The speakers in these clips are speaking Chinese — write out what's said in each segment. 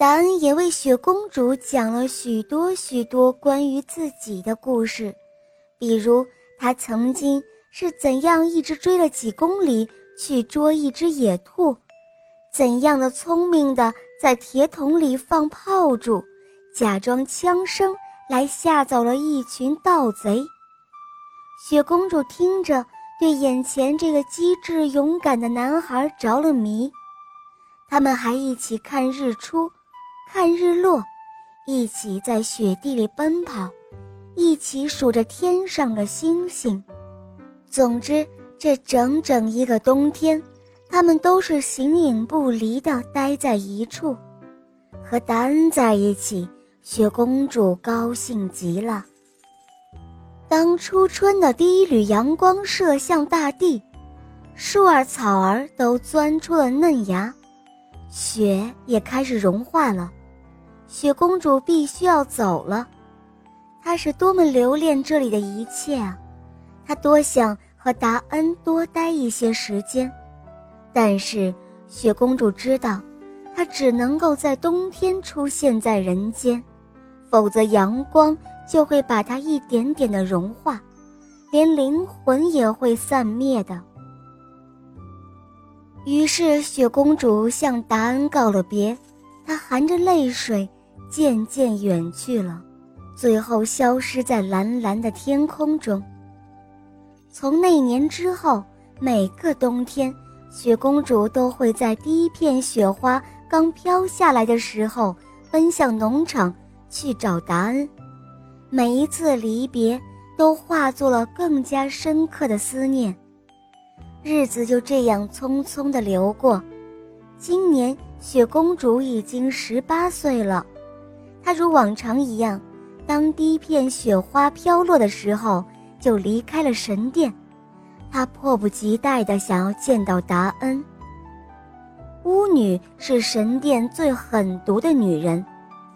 达恩也为雪公主讲了许多许多关于自己的故事，比如他曾经是怎样一直追了几公里去捉一只野兔，怎样的聪明的在铁桶里放炮竹，假装枪声来吓走了一群盗贼。雪公主听着，对眼前这个机智勇敢的男孩着了迷。他们还一起看日出，看日落，一起在雪地里奔跑，一起数着天上的星星。总之，这整整一个冬天，他们都是形影不离地待在一处。和达恩在一起，雪公主高兴极了。当初春的第一缕阳光射向大地，树儿草儿都钻出了嫩芽，雪也开始融化了。雪公主必须要走了，她是多么留恋这里的一切啊！她多想和达恩多待一些时间，但是雪公主知道，她只能够在冬天出现在人间，否则阳光。就会把它一点点的融化，连灵魂也会散灭的。于是雪公主向达恩告了别，她含着泪水渐渐远去了，最后消失在蓝蓝的天空中。从那年之后，每个冬天，雪公主都会在第一片雪花刚飘下来的时候，奔向农场去找达恩。每一次离别，都化作了更加深刻的思念。日子就这样匆匆地流过。今年雪公主已经十八岁了，她如往常一样，当第一片雪花飘落的时候，就离开了神殿。她迫不及待地想要见到达恩。巫女是神殿最狠毒的女人。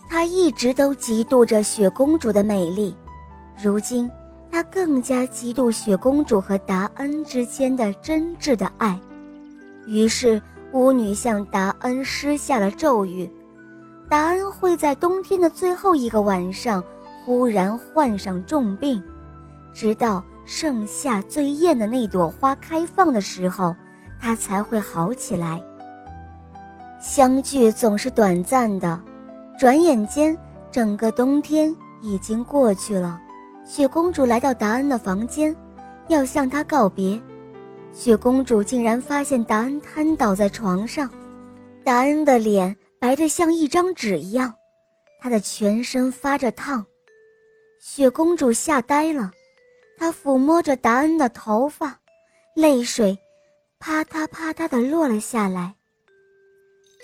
她一直都嫉妒着雪公主的美丽，如今她更加嫉妒雪公主和达恩之间的真挚的爱。于是巫女向达恩施下了咒语：达恩会在冬天的最后一个晚上忽然患上重病，直到盛夏最艳的那朵花开放的时候，他才会好起来。相聚总是短暂的。转眼间，整个冬天已经过去了。雪公主来到达恩的房间，要向他告别。雪公主竟然发现达恩瘫倒在床上，达恩的脸白的像一张纸一样，她的全身发着烫。雪公主吓呆了，她抚摸着达恩的头发，泪水啪嗒啪嗒地落了下来。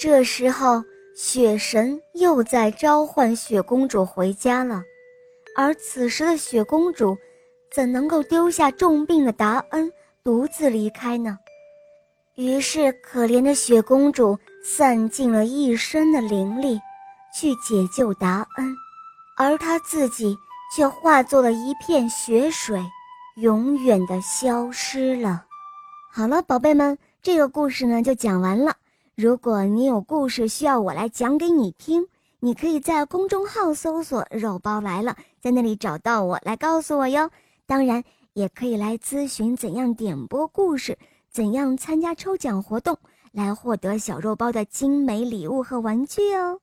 这时候。雪神又在召唤雪公主回家了，而此时的雪公主，怎能够丢下重病的达恩独自离开呢？于是，可怜的雪公主散尽了一身的灵力，去解救达恩，而他自己却化作了一片雪水，永远的消失了。好了，宝贝们，这个故事呢就讲完了。如果你有故事需要我来讲给你听，你可以在公众号搜索“肉包来了”，在那里找到我来告诉我哟。当然，也可以来咨询怎样点播故事，怎样参加抽奖活动，来获得小肉包的精美礼物和玩具哦。